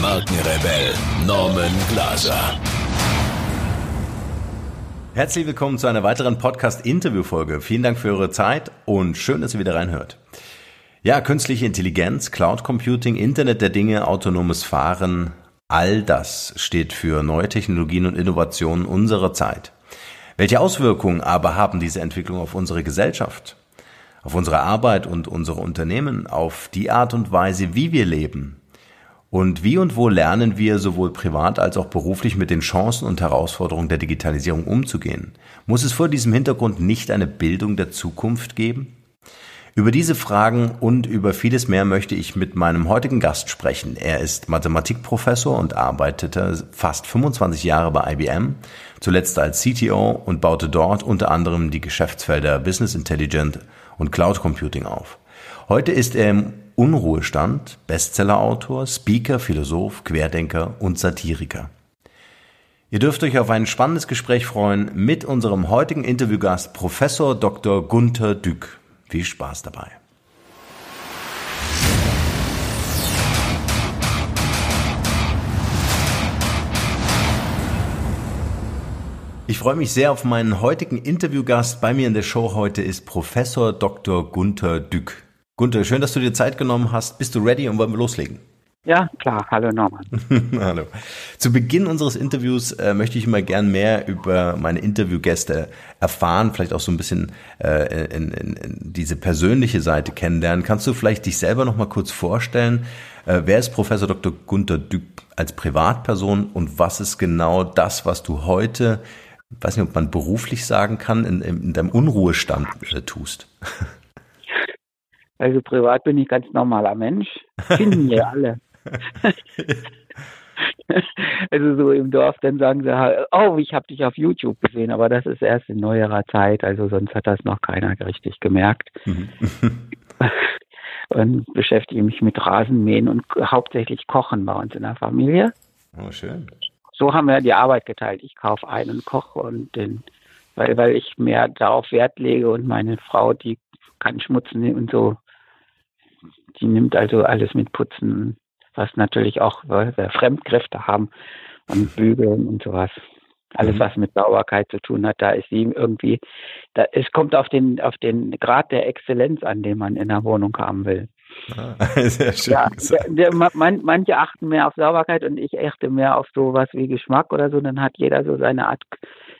Markenrebell Norman Glaser. Herzlich willkommen zu einer weiteren Podcast-Interview-Folge. Vielen Dank für eure Zeit und schön, dass ihr wieder reinhört. Ja, künstliche Intelligenz, Cloud Computing, Internet der Dinge, autonomes Fahren, all das steht für neue Technologien und Innovationen unserer Zeit. Welche Auswirkungen aber haben diese Entwicklungen auf unsere Gesellschaft, auf unsere Arbeit und unsere Unternehmen, auf die Art und Weise, wie wir leben? Und wie und wo lernen wir sowohl privat als auch beruflich mit den Chancen und Herausforderungen der Digitalisierung umzugehen? Muss es vor diesem Hintergrund nicht eine Bildung der Zukunft geben? Über diese Fragen und über vieles mehr möchte ich mit meinem heutigen Gast sprechen. Er ist Mathematikprofessor und arbeitete fast 25 Jahre bei IBM, zuletzt als CTO und baute dort unter anderem die Geschäftsfelder Business Intelligence und Cloud Computing auf. Heute ist er im Unruhestand, Bestsellerautor, Speaker, Philosoph, Querdenker und Satiriker. Ihr dürft euch auf ein spannendes Gespräch freuen mit unserem heutigen Interviewgast Professor Dr. Gunther Dück. Viel Spaß dabei. Ich freue mich sehr auf meinen heutigen Interviewgast. Bei mir in der Show heute ist Professor Dr. Gunther Dück. Gunther, schön, dass du dir Zeit genommen hast. Bist du ready und wollen wir loslegen? Ja, klar. Hallo Norman. Hallo. Zu Beginn unseres Interviews äh, möchte ich immer gern mehr über meine Interviewgäste erfahren, vielleicht auch so ein bisschen äh, in, in, in diese persönliche Seite kennenlernen. Kannst du vielleicht dich selber noch mal kurz vorstellen? Äh, wer ist Professor Dr. Gunther Dück als Privatperson und was ist genau das, was du heute, weiß nicht, ob man beruflich sagen kann, in, in deinem Unruhestand äh, tust? Also privat bin ich ganz normaler Mensch. Finden wir alle. also so im Dorf, dann sagen sie halt, oh, ich habe dich auf YouTube gesehen, aber das ist erst in neuerer Zeit, also sonst hat das noch keiner richtig gemerkt. Mhm. und beschäftige mich mit Rasenmähen und hauptsächlich Kochen bei uns in der Familie. Oh, schön. So haben wir die Arbeit geteilt. Ich kaufe einen Koch und den, weil, weil ich mehr darauf Wert lege und meine Frau, die kann schmutzen und so. Die nimmt also alles mit Putzen was natürlich auch wir Fremdkräfte haben und Bügeln und sowas. Alles, mhm. was mit Sauberkeit zu tun hat, da ist sie irgendwie, da, es kommt auf den, auf den Grad der Exzellenz an, den man in der Wohnung haben will. Ah, sehr schön ja, der, der, man, manche achten mehr auf Sauberkeit und ich achte mehr auf sowas wie Geschmack oder so. Dann hat jeder so seine Art,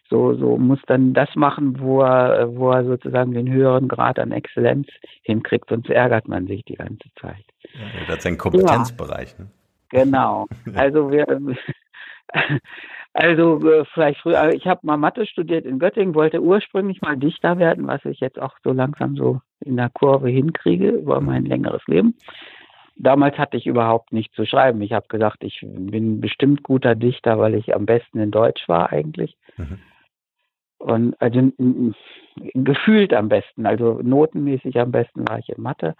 so, so muss dann das machen, wo er, wo er sozusagen den höheren Grad an Exzellenz hinkriegt, sonst ärgert man sich die ganze Zeit. Ja, das ist ein Kompetenzbereich. Ja, ne? Genau. Also wir, also äh, vielleicht früher, also ich habe mal Mathe studiert in Göttingen, wollte ursprünglich mal Dichter werden, was ich jetzt auch so langsam so in der Kurve hinkriege über mein längeres Leben. Damals hatte ich überhaupt nichts zu schreiben. Ich habe gesagt, ich bin bestimmt guter Dichter, weil ich am besten in Deutsch war eigentlich. Mhm. Und also gefühlt am besten, also notenmäßig am besten war ich in Mathe.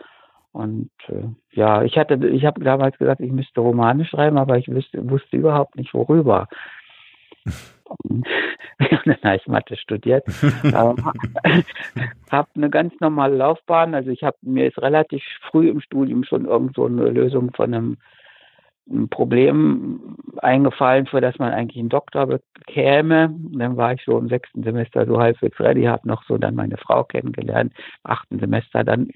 Und äh, ja, ich hatte, ich habe damals gesagt, ich müsste Romane schreiben, aber ich wusste, wusste überhaupt nicht worüber. Dann habe ich Mathe studiert, ähm, habe eine ganz normale Laufbahn. Also ich habe mir ist relativ früh im Studium schon irgend so eine Lösung von einem ein Problem eingefallen, für das man eigentlich einen Doktor bekäme. Dann war ich so im sechsten Semester so halbwegs ready, habe noch so dann meine Frau kennengelernt, im achten Semester dann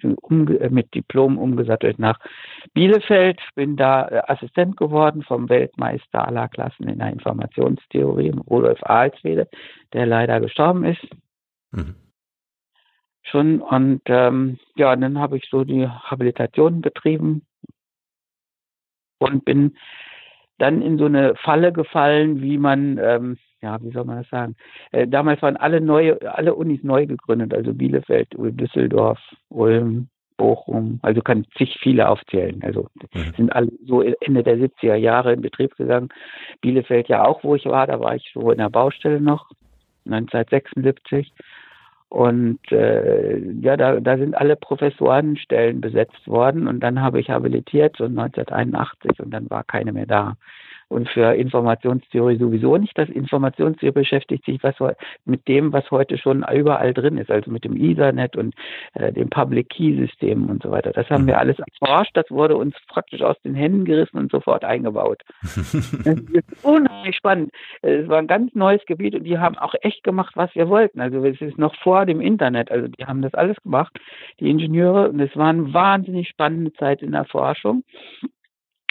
mit Diplom umgesattelt nach Bielefeld, bin da äh, Assistent geworden vom Weltmeister aller Klassen in der Informationstheorie, Rudolf Alswede, der leider gestorben ist. Mhm. Schon und ähm, ja, dann habe ich so die Habilitation betrieben, und bin dann in so eine Falle gefallen, wie man, ähm, ja, wie soll man das sagen? Äh, damals waren alle neue, alle Unis neu gegründet, also Bielefeld, Düsseldorf, Ulm, Bochum, also kann sich viele aufzählen. Also mhm. sind alle so Ende der 70er Jahre in Betrieb gegangen. Bielefeld ja auch, wo ich war, da war ich so in der Baustelle noch, 1976. Und äh, ja, da, da sind alle Professorenstellen besetzt worden und dann habe ich habilitiert, so 1981 und dann war keine mehr da und für Informationstheorie sowieso nicht. Das Informationstheorie beschäftigt sich was, mit dem, was heute schon überall drin ist, also mit dem Ethernet und äh, dem Public Key System und so weiter. Das haben wir alles erforscht, das wurde uns praktisch aus den Händen gerissen und sofort eingebaut. das ist unheimlich spannend. Es war ein ganz neues Gebiet und die haben auch echt gemacht, was wir wollten. Also es ist noch vor dem Internet, also die haben das alles gemacht, die Ingenieure, und es war eine wahnsinnig spannende Zeit in der Forschung.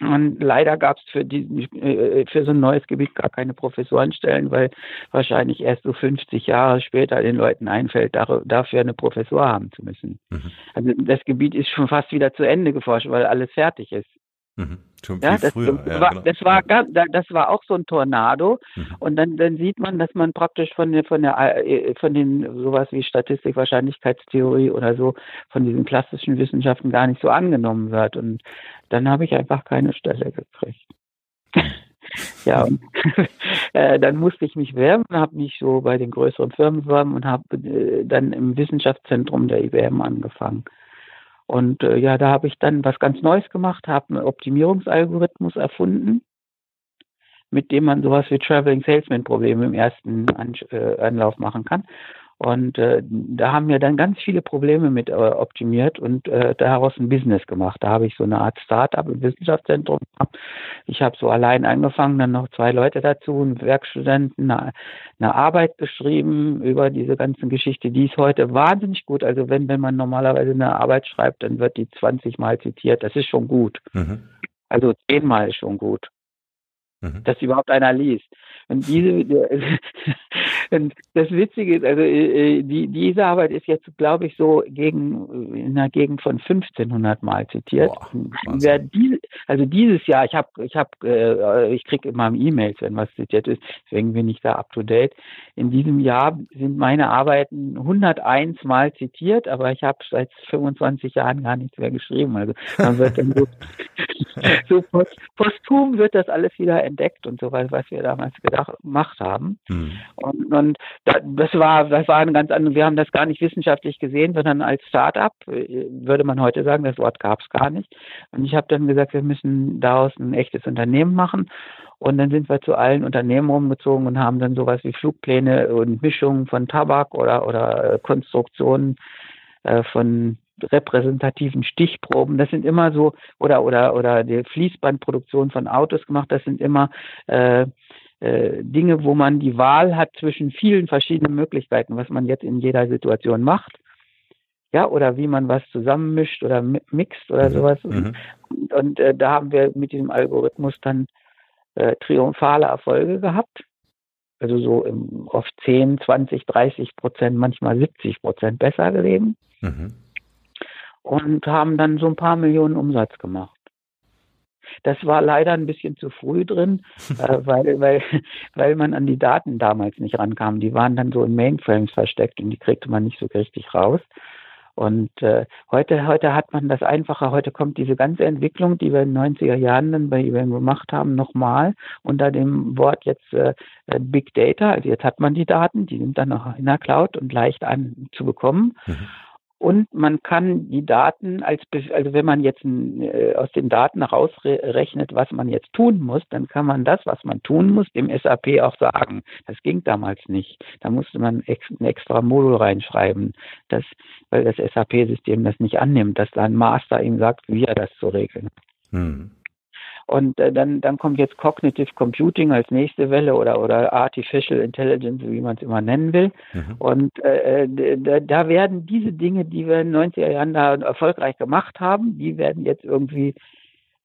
Und leider gab es für, diesen, äh, für so ein neues Gebiet gar keine Professorenstellen, weil wahrscheinlich erst so 50 Jahre später den Leuten einfällt, dafür eine Professur haben zu müssen. Mhm. Also das Gebiet ist schon fast wieder zu Ende geforscht, weil alles fertig ist. Mhm. Schon viel ja, das, früher. Ja, war, genau. das, war, das war auch so ein Tornado. Mhm. Und dann, dann sieht man, dass man praktisch von der, von der, äh, von den sowas wie Statistik, Wahrscheinlichkeitstheorie oder so, von diesen klassischen Wissenschaften gar nicht so angenommen wird. Und dann habe ich einfach keine Stelle gekriegt. ja, und äh, dann musste ich mich werben, habe mich so bei den größeren Firmen beworben und habe äh, dann im Wissenschaftszentrum der IBM angefangen. Und äh, ja, da habe ich dann was ganz Neues gemacht, habe einen Optimierungsalgorithmus erfunden, mit dem man sowas wie Traveling Salesman Probleme im ersten An äh, Anlauf machen kann. Und äh, da haben wir dann ganz viele Probleme mit äh, optimiert und äh, daraus ein Business gemacht. Da habe ich so eine Art Start-up im Wissenschaftszentrum. Ich habe so allein angefangen, dann noch zwei Leute dazu, einen Werkstudenten, eine, eine Arbeit geschrieben über diese ganzen Geschichte. Die ist heute wahnsinnig gut. Also wenn, wenn man normalerweise eine Arbeit schreibt, dann wird die 20 Mal zitiert. Das ist schon gut. Mhm. Also zehnmal ist schon gut. Mhm. Dass überhaupt einer liest. Und diese, und das Witzige ist, also äh, äh, die, diese Arbeit ist jetzt, glaube ich, so gegen in einer Gegend von 1500 Mal zitiert. Boah, diese, also dieses Jahr, ich habe, ich habe, äh, ich kriege immer E-Mails, wenn was zitiert ist, deswegen bin ich da up to date. In diesem Jahr sind meine Arbeiten 101 Mal zitiert, aber ich habe seit 25 Jahren gar nichts mehr geschrieben. Also man wird dann so, so post, posthum wird das alles wieder entdeckt und so was, was wir damals gedacht, gemacht haben. Mhm. Und, und das war, das war ein ganz anderes, wir haben das gar nicht wissenschaftlich gesehen, sondern als Start-up, äh, würde man heute sagen, das Wort gab es gar nicht. Und ich habe dann gesagt, wir müssen daraus ein echtes Unternehmen machen. Und dann sind wir zu allen Unternehmen rumgezogen und haben dann sowas wie Flugpläne und Mischungen von Tabak oder, oder Konstruktionen äh, von repräsentativen Stichproben. Das sind immer so, oder, oder, oder die Fließbandproduktion von Autos gemacht, das sind immer äh, äh, Dinge, wo man die Wahl hat zwischen vielen verschiedenen Möglichkeiten, was man jetzt in jeder Situation macht. Ja, oder wie man was zusammenmischt oder mixt oder mhm. sowas. Mhm. Und, und äh, da haben wir mit diesem Algorithmus dann äh, triumphale Erfolge gehabt. Also so im, auf 10, 20, 30 Prozent, manchmal 70 Prozent besser gelegen. Mhm. Und haben dann so ein paar Millionen Umsatz gemacht. Das war leider ein bisschen zu früh drin, äh, weil, weil, weil man an die Daten damals nicht rankam. Die waren dann so in Mainframes versteckt und die kriegte man nicht so richtig raus. Und äh, heute, heute hat man das einfacher. Heute kommt diese ganze Entwicklung, die wir in den 90er Jahren dann bei IBM gemacht haben, nochmal unter dem Wort jetzt äh, Big Data. Also jetzt hat man die Daten, die sind dann noch in der Cloud und leicht an zu bekommen. Mhm. Und man kann die Daten als, also wenn man jetzt äh, aus den Daten herausrechnet, was man jetzt tun muss, dann kann man das, was man tun muss, dem SAP auch sagen. Das ging damals nicht. Da musste man ein extra Modul reinschreiben, das, weil das SAP-System das nicht annimmt, dass da ein Master ihm sagt, wie er das zu regeln. Hm. Und äh, dann, dann kommt jetzt Cognitive Computing als nächste Welle oder, oder Artificial Intelligence, wie man es immer nennen will. Mhm. Und äh, äh da, da werden diese Dinge, die wir in den 90er Jahren da erfolgreich gemacht haben, die werden jetzt irgendwie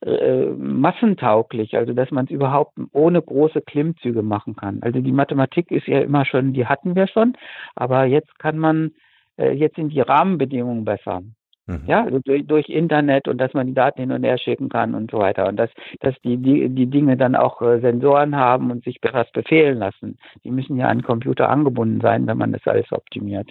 äh, massentauglich, also dass man es überhaupt ohne große Klimmzüge machen kann. Also die Mathematik ist ja immer schon, die hatten wir schon, aber jetzt kann man, äh, jetzt sind die Rahmenbedingungen besser. Mhm. Ja, also durch, durch, Internet und dass man die Daten hin und her schicken kann und so weiter. Und dass, dass die, die, die Dinge dann auch äh, Sensoren haben und sich was befehlen lassen. Die müssen ja an den Computer angebunden sein, wenn man das alles optimiert.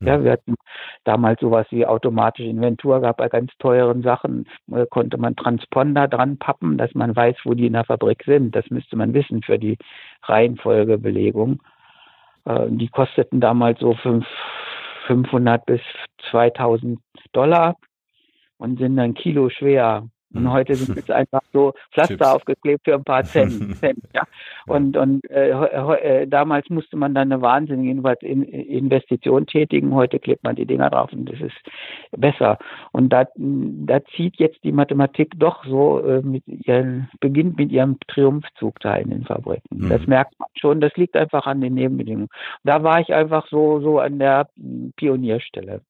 Ja, wir hatten damals sowas wie automatische Inventur, gab bei ganz teuren Sachen, äh, konnte man Transponder dran pappen, dass man weiß, wo die in der Fabrik sind. Das müsste man wissen für die Reihenfolgebelegung. Äh, die kosteten damals so fünf, 500 bis 2000 Dollar und sind dann Kilo schwer. Und mhm. heute sind es einfach so Pflaster Chips. aufgeklebt für ein paar Cent. Cent ja. Und, und äh, äh, damals musste man dann eine wahnsinnige Investition tätigen. Heute klebt man die Dinger drauf und das ist besser. Und da, da zieht jetzt die Mathematik doch so äh, mit ihren, beginnt mit ihrem Triumphzug da in den Fabriken. Mhm. Das merkt man schon. Das liegt einfach an den Nebenbedingungen. Da war ich einfach so, so an der Pionierstelle.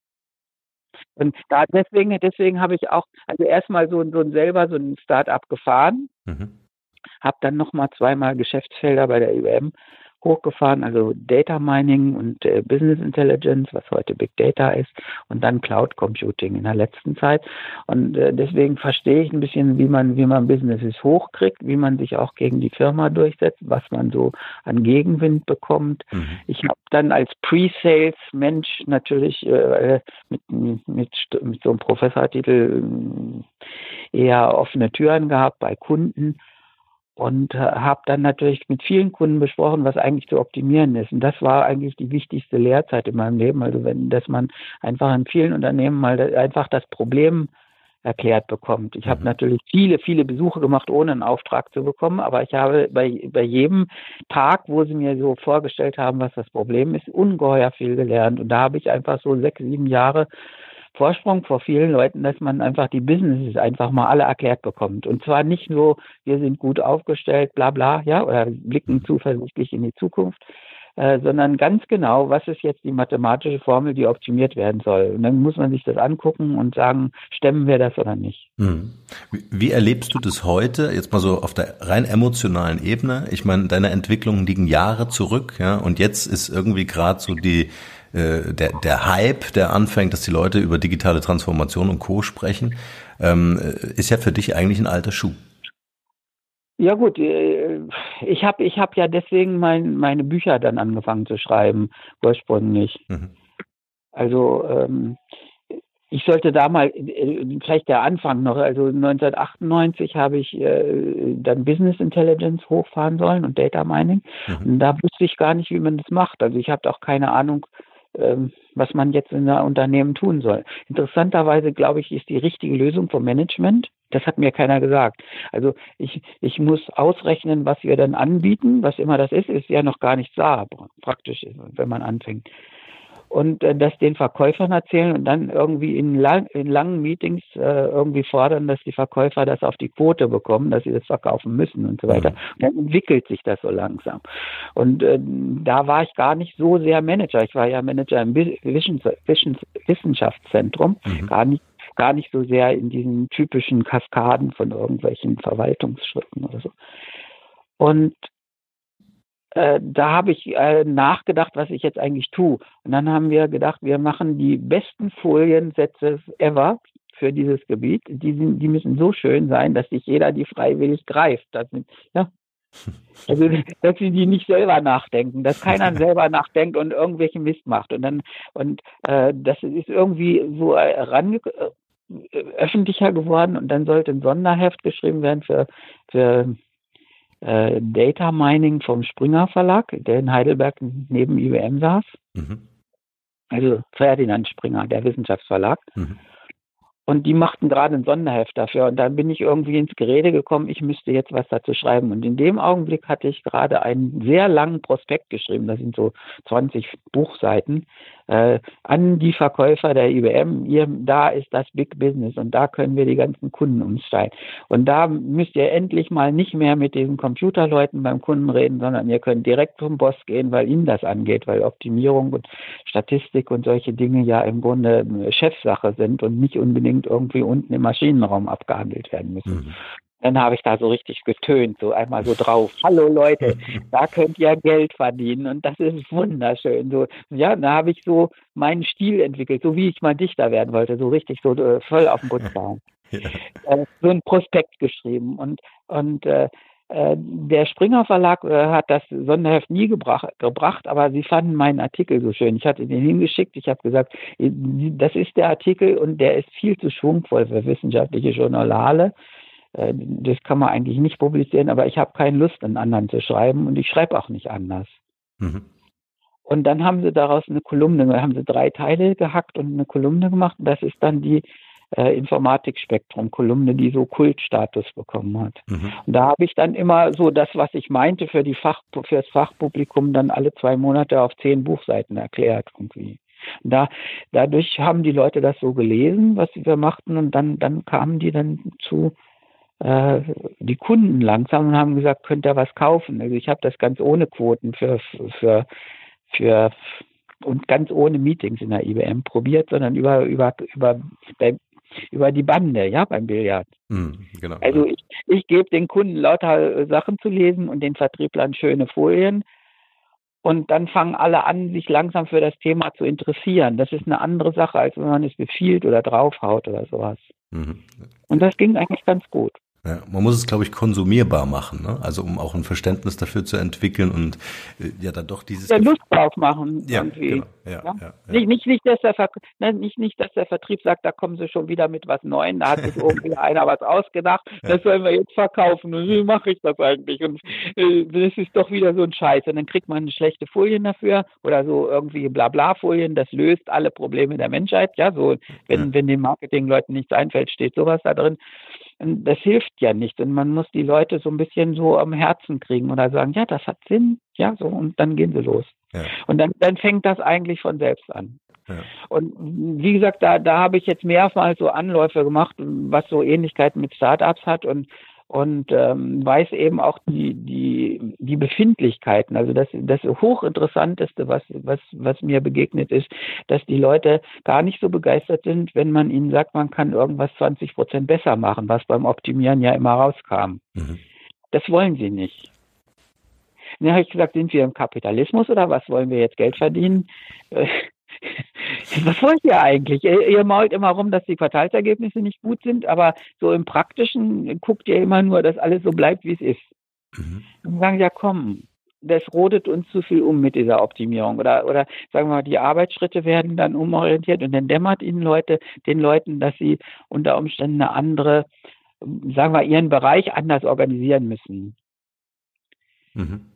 Und da deswegen, deswegen habe ich auch, also erstmal so, so ein selber so ein Start-up gefahren, mhm. habe dann nochmal zweimal Geschäftsfelder bei der IBM hochgefahren, also Data Mining und äh, Business Intelligence, was heute Big Data ist, und dann Cloud Computing in der letzten Zeit. Und äh, deswegen verstehe ich ein bisschen, wie man, wie man Businesses hochkriegt, wie man sich auch gegen die Firma durchsetzt, was man so an Gegenwind bekommt. Mhm. Ich habe dann als Pre-Sales-Mensch natürlich äh, mit, mit, mit so einem Professortitel äh, eher offene Türen gehabt bei Kunden und äh, habe dann natürlich mit vielen Kunden besprochen, was eigentlich zu optimieren ist. Und das war eigentlich die wichtigste Lehrzeit in meinem Leben. Also wenn, dass man einfach in vielen Unternehmen mal einfach das Problem erklärt bekommt. Ich habe mhm. natürlich viele, viele Besuche gemacht, ohne einen Auftrag zu bekommen, aber ich habe bei, bei jedem Tag, wo sie mir so vorgestellt haben, was das Problem ist, ungeheuer viel gelernt. Und da habe ich einfach so sechs, sieben Jahre Vorsprung vor vielen Leuten, dass man einfach die Businesses einfach mal alle erklärt bekommt. Und zwar nicht nur, wir sind gut aufgestellt, bla bla, ja, oder blicken zuversichtlich in die Zukunft, äh, sondern ganz genau, was ist jetzt die mathematische Formel, die optimiert werden soll. Und dann muss man sich das angucken und sagen, stemmen wir das oder nicht. Hm. Wie erlebst du das heute, jetzt mal so auf der rein emotionalen Ebene? Ich meine, deine Entwicklungen liegen Jahre zurück, ja, und jetzt ist irgendwie gerade so die äh, der, der Hype, der anfängt, dass die Leute über digitale Transformation und Co. sprechen, ähm, ist ja für dich eigentlich ein alter Schuh. Ja gut, äh, ich habe ich hab ja deswegen mein, meine Bücher dann angefangen zu schreiben, ursprünglich. Mhm. Also ähm, ich sollte da mal, äh, vielleicht der Anfang noch, also 1998 habe ich äh, dann Business Intelligence hochfahren sollen und Data Mining. Mhm. Und da wusste ich gar nicht, wie man das macht. Also ich habe auch keine Ahnung, ähm, was man jetzt in der Unternehmen tun soll. Interessanterweise, glaube ich, ist die richtige Lösung vom Management. Das hat mir keiner gesagt. Also ich, ich muss ausrechnen, was wir dann anbieten. Was immer das ist, ist ja noch gar nicht da, praktisch, wenn man anfängt und äh, das den Verkäufern erzählen und dann irgendwie in, lang, in langen Meetings äh, irgendwie fordern, dass die Verkäufer das auf die Quote bekommen, dass sie das verkaufen müssen und so weiter. Mhm. Und dann entwickelt sich das so langsam. Und äh, da war ich gar nicht so sehr Manager. Ich war ja Manager im Wissenschaftszentrum, mhm. gar nicht gar nicht so sehr in diesen typischen Kaskaden von irgendwelchen Verwaltungsschritten oder so. Und äh, da habe ich äh, nachgedacht, was ich jetzt eigentlich tue. Und dann haben wir gedacht, wir machen die besten Foliensätze ever für dieses Gebiet. Die, sind, die müssen so schön sein, dass sich jeder die freiwillig greift. Das sind, ja, also, dass sie die nicht selber nachdenken, dass keiner selber nachdenkt und irgendwelche Mist macht. Und dann, und äh, das ist irgendwie so range äh, öffentlicher geworden und dann sollte ein Sonderheft geschrieben werden für, für äh, Data Mining vom Springer Verlag, der in Heidelberg neben IBM saß. Mhm. Also Ferdinand Springer, der Wissenschaftsverlag. Mhm. Und die machten gerade ein Sonderheft dafür. Und dann bin ich irgendwie ins Gerede gekommen, ich müsste jetzt was dazu schreiben. Und in dem Augenblick hatte ich gerade einen sehr langen Prospekt geschrieben, das sind so 20 Buchseiten, äh, an die Verkäufer der IBM. Ihr, da ist das Big Business und da können wir die ganzen Kunden umsteigen. Und da müsst ihr endlich mal nicht mehr mit diesen Computerleuten beim Kunden reden, sondern ihr könnt direkt zum Boss gehen, weil ihnen das angeht, weil Optimierung und Statistik und solche Dinge ja im Grunde Chefsache sind und nicht unbedingt irgendwie unten im Maschinenraum abgehandelt werden müssen. Mhm. Dann habe ich da so richtig getönt, so einmal so drauf. Hallo Leute, da könnt ihr Geld verdienen und das ist wunderschön. So, ja, da habe ich so meinen Stil entwickelt, so wie ich mal Dichter werden wollte, so richtig so äh, voll auf dem Putzbahn. Ja. Äh, so ein Prospekt geschrieben und und äh, äh, der Springer Verlag äh, hat das Sonderheft nie gebracht, gebracht, aber sie fanden meinen Artikel so schön. Ich hatte den hingeschickt, ich habe gesagt, das ist der Artikel und der ist viel zu schwungvoll für wissenschaftliche Journale. Äh, das kann man eigentlich nicht publizieren, aber ich habe keine Lust, einen anderen zu schreiben und ich schreibe auch nicht anders. Mhm. Und dann haben sie daraus eine Kolumne, haben sie drei Teile gehackt und eine Kolumne gemacht. Und das ist dann die äh, Informatikspektrum-Kolumne, die so Kultstatus bekommen hat. Mhm. Und da habe ich dann immer so das, was ich meinte für die Fach, für das Fachpublikum, dann alle zwei Monate auf zehn Buchseiten erklärt irgendwie. Da, dadurch haben die Leute das so gelesen, was wir machten, und dann, dann kamen die dann zu äh, die Kunden langsam und haben gesagt, könnt ihr was kaufen. Also ich habe das ganz ohne Quoten für, für, für und ganz ohne Meetings in der IBM probiert, sondern über, über, über, über die Bande, ja, beim Billard. Mm, genau, also ja. ich, ich gebe den Kunden lauter Sachen zu lesen und den Vertrieblern schöne Folien. Und dann fangen alle an, sich langsam für das Thema zu interessieren. Das ist eine andere Sache, als wenn man es befiehlt oder draufhaut oder sowas. Mhm. Und das ging eigentlich ganz gut. Ja, man muss es, glaube ich, konsumierbar machen, ne? also um auch ein Verständnis dafür zu entwickeln und äh, ja dann doch dieses... Ja, Lust drauf machen. Ja, irgendwie. Genau. Ja, ja? ja, Nicht, nicht, nicht, dass der Ver ne, nicht, nicht, dass der Vertrieb sagt, da kommen sie schon wieder mit was Neuem, da hat sich irgendwie einer was ausgedacht, das sollen wir jetzt verkaufen und wie mache ich das eigentlich? Und äh, das ist doch wieder so ein Scheiß und dann kriegt man schlechte Folien dafür oder so irgendwie Blabla-Folien, das löst alle Probleme der Menschheit, ja, so wenn, wenn den Marketingleuten nichts einfällt, steht sowas da drin das hilft ja nicht. Und man muss die Leute so ein bisschen so am Herzen kriegen oder sagen, ja, das hat Sinn, ja, so, und dann gehen sie los. Ja. Und dann, dann fängt das eigentlich von selbst an. Ja. Und wie gesagt, da, da habe ich jetzt mehrmals so Anläufe gemacht, was so Ähnlichkeiten mit Startups hat und und ähm, weiß eben auch die, die, die Befindlichkeiten. Also das, das Hochinteressanteste, was, was, was mir begegnet ist, dass die Leute gar nicht so begeistert sind, wenn man ihnen sagt, man kann irgendwas 20 Prozent besser machen, was beim Optimieren ja immer rauskam. Mhm. Das wollen sie nicht. Dann habe ich gesagt, sind wir im Kapitalismus oder was wollen wir jetzt Geld verdienen? Was wollt ihr eigentlich? Ihr, ihr mault immer rum, dass die Quartalsergebnisse nicht gut sind, aber so im Praktischen guckt ihr immer nur, dass alles so bleibt, wie es ist. Mhm. Und sagen, ja komm, das rodet uns zu viel um mit dieser Optimierung. Oder, oder sagen wir mal, die Arbeitsschritte werden dann umorientiert und dann dämmert ihnen Leute, den Leuten, dass sie unter Umständen eine andere, sagen wir, ihren Bereich anders organisieren müssen. Mhm.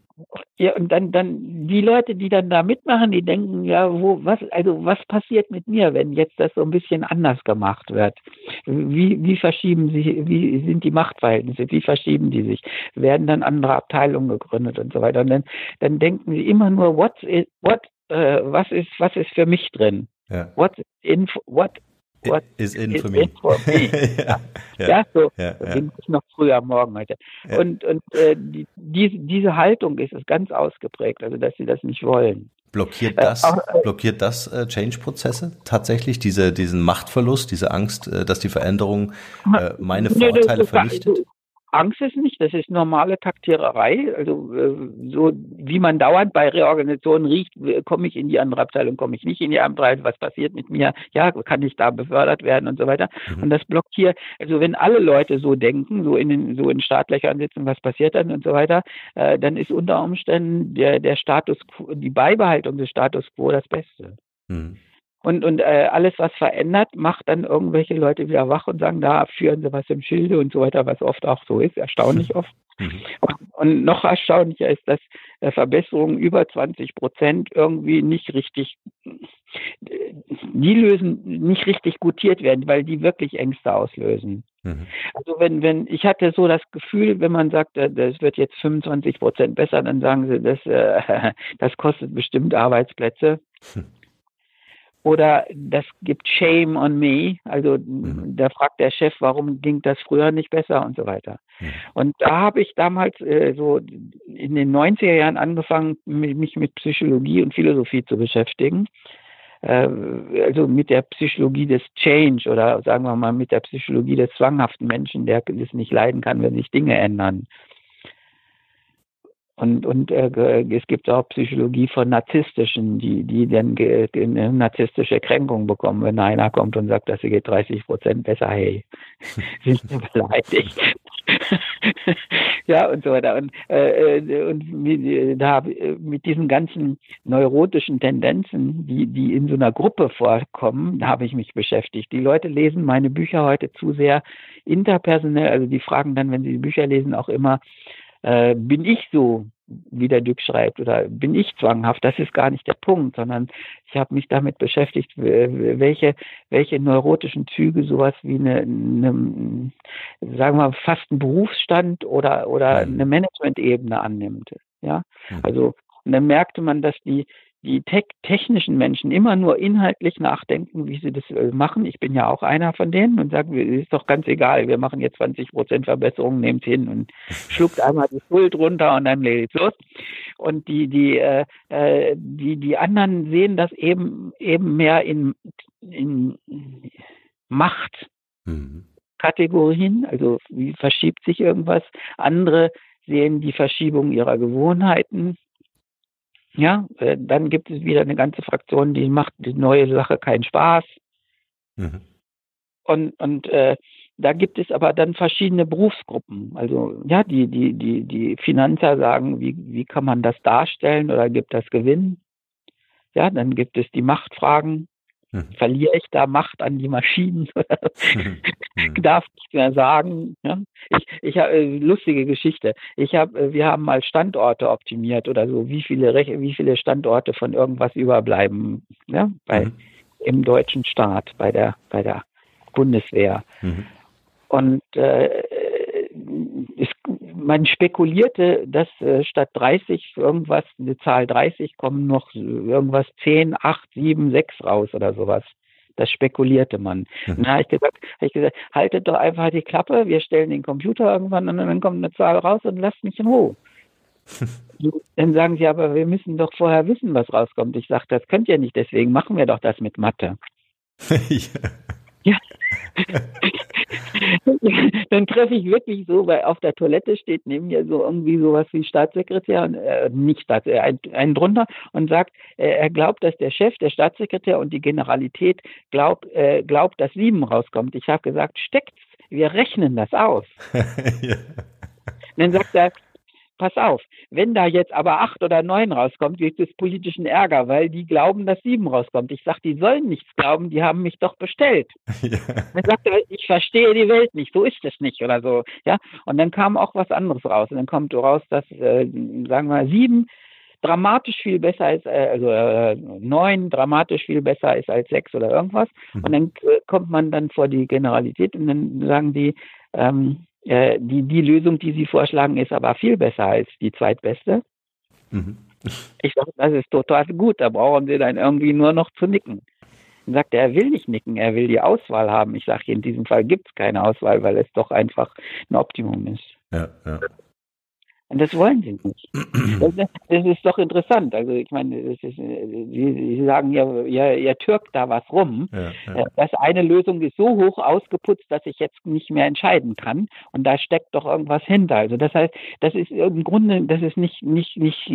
Ja, und dann, dann die Leute, die dann da mitmachen, die denken, ja, wo, was, also was passiert mit mir, wenn jetzt das so ein bisschen anders gemacht wird? Wie, wie verschieben sich, wie sind die Machtverhältnisse, wie verschieben die sich? Werden dann andere Abteilungen gegründet und so weiter? Und dann, dann denken sie immer nur, what is, what, äh, was ist, was ist für mich drin? Ja. What in, what What is in for me. For me. ja, ja, ja, so ja, ja. ich noch früher am Morgen heute. Ja. Und, und äh, die, diese, diese Haltung ist es ganz ausgeprägt, also dass sie das nicht wollen. Blockiert äh, das, äh, auch, blockiert das äh, Change-Prozesse tatsächlich, diese, diesen Machtverlust, diese Angst, äh, dass die Veränderung meine Vorteile vernichtet? Angst ist nicht, das ist normale Taktiererei. Also äh, so wie man dauernd bei Reorganisationen riecht, komme ich in die andere Abteilung, komme ich nicht in die andere Abteilung, was passiert mit mir, ja, kann ich da befördert werden und so weiter. Mhm. Und das blockiert, also wenn alle Leute so denken, so in den, so in Startlöchern sitzen, was passiert dann und so weiter, äh, dann ist unter Umständen der, der Status quo, die Beibehaltung des Status quo das Beste. Mhm. Und, und äh, alles, was verändert, macht dann irgendwelche Leute wieder wach und sagen, da führen sie was im Schilde und so weiter, was oft auch so ist, erstaunlich oft. Mhm. Und, und, noch erstaunlicher ist, dass äh, Verbesserungen über 20 Prozent irgendwie nicht richtig, die lösen, nicht richtig gutiert werden, weil die wirklich Ängste auslösen. Mhm. Also wenn, wenn, ich hatte so das Gefühl, wenn man sagt, äh, das wird jetzt 25 Prozent besser, dann sagen sie, das, äh, das kostet bestimmt Arbeitsplätze. Hm. Oder das gibt Shame on me. Also mhm. da fragt der Chef, warum ging das früher nicht besser und so weiter. Mhm. Und da habe ich damals äh, so in den 90er Jahren angefangen, mich mit Psychologie und Philosophie zu beschäftigen. Äh, also mit der Psychologie des Change oder sagen wir mal mit der Psychologie des zwanghaften Menschen, der es nicht leiden kann, wenn sich Dinge ändern. Und, und äh, es gibt auch Psychologie von Narzisstischen, die, die dann eine narzisstische Kränkung bekommen, wenn einer kommt und sagt, dass sie geht 30 Prozent besser, hey, sind sie beleidigt. ja, und so weiter. Und, äh, äh und mit, da, mit diesen ganzen neurotischen Tendenzen, die, die in so einer Gruppe vorkommen, da habe ich mich beschäftigt. Die Leute lesen meine Bücher heute zu sehr interpersonell, also die fragen dann, wenn sie die Bücher lesen, auch immer, äh, bin ich so, wie der Dück schreibt, oder bin ich zwanghaft? Das ist gar nicht der Punkt, sondern ich habe mich damit beschäftigt, welche, welche neurotischen Züge sowas wie eine, eine sagen wir mal, fast ein Berufsstand oder, oder mhm. eine Managementebene annimmt. Ja, mhm. also und dann merkte man, dass die, die te technischen Menschen immer nur inhaltlich nachdenken, wie sie das äh, machen. Ich bin ja auch einer von denen und sage, ist doch ganz egal, wir machen jetzt 20 Prozent Verbesserung, nehmt hin und schluckt einmal die Schuld runter und dann geht's los. Und die, die, äh, äh, die, die anderen sehen das eben, eben mehr in, in Machtkategorien, mhm. also wie verschiebt sich irgendwas. Andere sehen die Verschiebung ihrer Gewohnheiten ja, äh, dann gibt es wieder eine ganze Fraktion, die macht die neue Sache keinen Spaß. Mhm. Und, und äh, da gibt es aber dann verschiedene Berufsgruppen. Also ja, die, die, die, die Finanzer sagen, wie, wie kann man das darstellen oder gibt das Gewinn? Ja, dann gibt es die Machtfragen. Mhm. Verliere ich da Macht an die Maschinen? mhm. Darf nicht mehr sagen. Ja? Ich, ich habe äh, lustige Geschichte. Ich habe, äh, wir haben mal Standorte optimiert oder so, wie viele wie viele Standorte von irgendwas überbleiben, ja, bei mhm. im deutschen Staat, bei der bei der Bundeswehr. Mhm. Und äh, es, man spekulierte, dass äh, statt 30 irgendwas, eine Zahl 30, kommen noch irgendwas 10, 8, 7, 6 raus oder sowas. Das spekulierte man. Mhm. Und da habe ich gesagt, hab ich gesagt, haltet doch einfach die Klappe, wir stellen den Computer irgendwann und dann kommt eine Zahl raus und lasst mich in Ruhe. dann sagen sie, aber wir müssen doch vorher wissen, was rauskommt. Ich sage, das könnt ihr nicht, deswegen machen wir doch das mit Mathe. ja. ja. dann treffe ich wirklich so, weil auf der Toilette steht neben mir so irgendwie sowas wie Staatssekretär, äh, nicht Staatssekretär, ein, ein drunter und sagt, äh, er glaubt, dass der Chef, der Staatssekretär und die Generalität glaubt, äh, glaubt, dass sieben rauskommt. Ich habe gesagt, steckt's, wir rechnen das aus. ja. Dann sagt er, pass auf, wenn da jetzt aber acht oder neun rauskommt, gibt es politischen Ärger, weil die glauben, dass sieben rauskommt. Ich sage, die sollen nichts glauben, die haben mich doch bestellt. Ja. Dann sagt er, ich verstehe die Welt nicht, so ist es nicht oder so. Ja, und dann kam auch was anderes raus. Und dann kommt raus, dass, äh, sagen wir mal, sieben dramatisch viel besser ist, äh, also äh, neun dramatisch viel besser ist als sechs oder irgendwas. Mhm. Und dann äh, kommt man dann vor die Generalität und dann sagen die, ähm, äh, die, die Lösung, die Sie vorschlagen, ist aber viel besser als die zweitbeste. Mhm. Ich sage, das ist total gut, da brauchen Sie dann irgendwie nur noch zu nicken. Dann sagt er, er will nicht nicken, er will die Auswahl haben. Ich sage, in diesem Fall gibt es keine Auswahl, weil es doch einfach ein Optimum ist. Ja, ja. Und das wollen sie nicht. Das, das ist doch interessant. Also ich meine, ist, sie, sie, sagen ja, ihr, ihr türkt da was rum. Ja, ja. Äh, das eine Lösung ist so hoch ausgeputzt, dass ich jetzt nicht mehr entscheiden kann. Und da steckt doch irgendwas hinter. Also das heißt, das ist im Grunde, das ist nicht, nicht, nicht,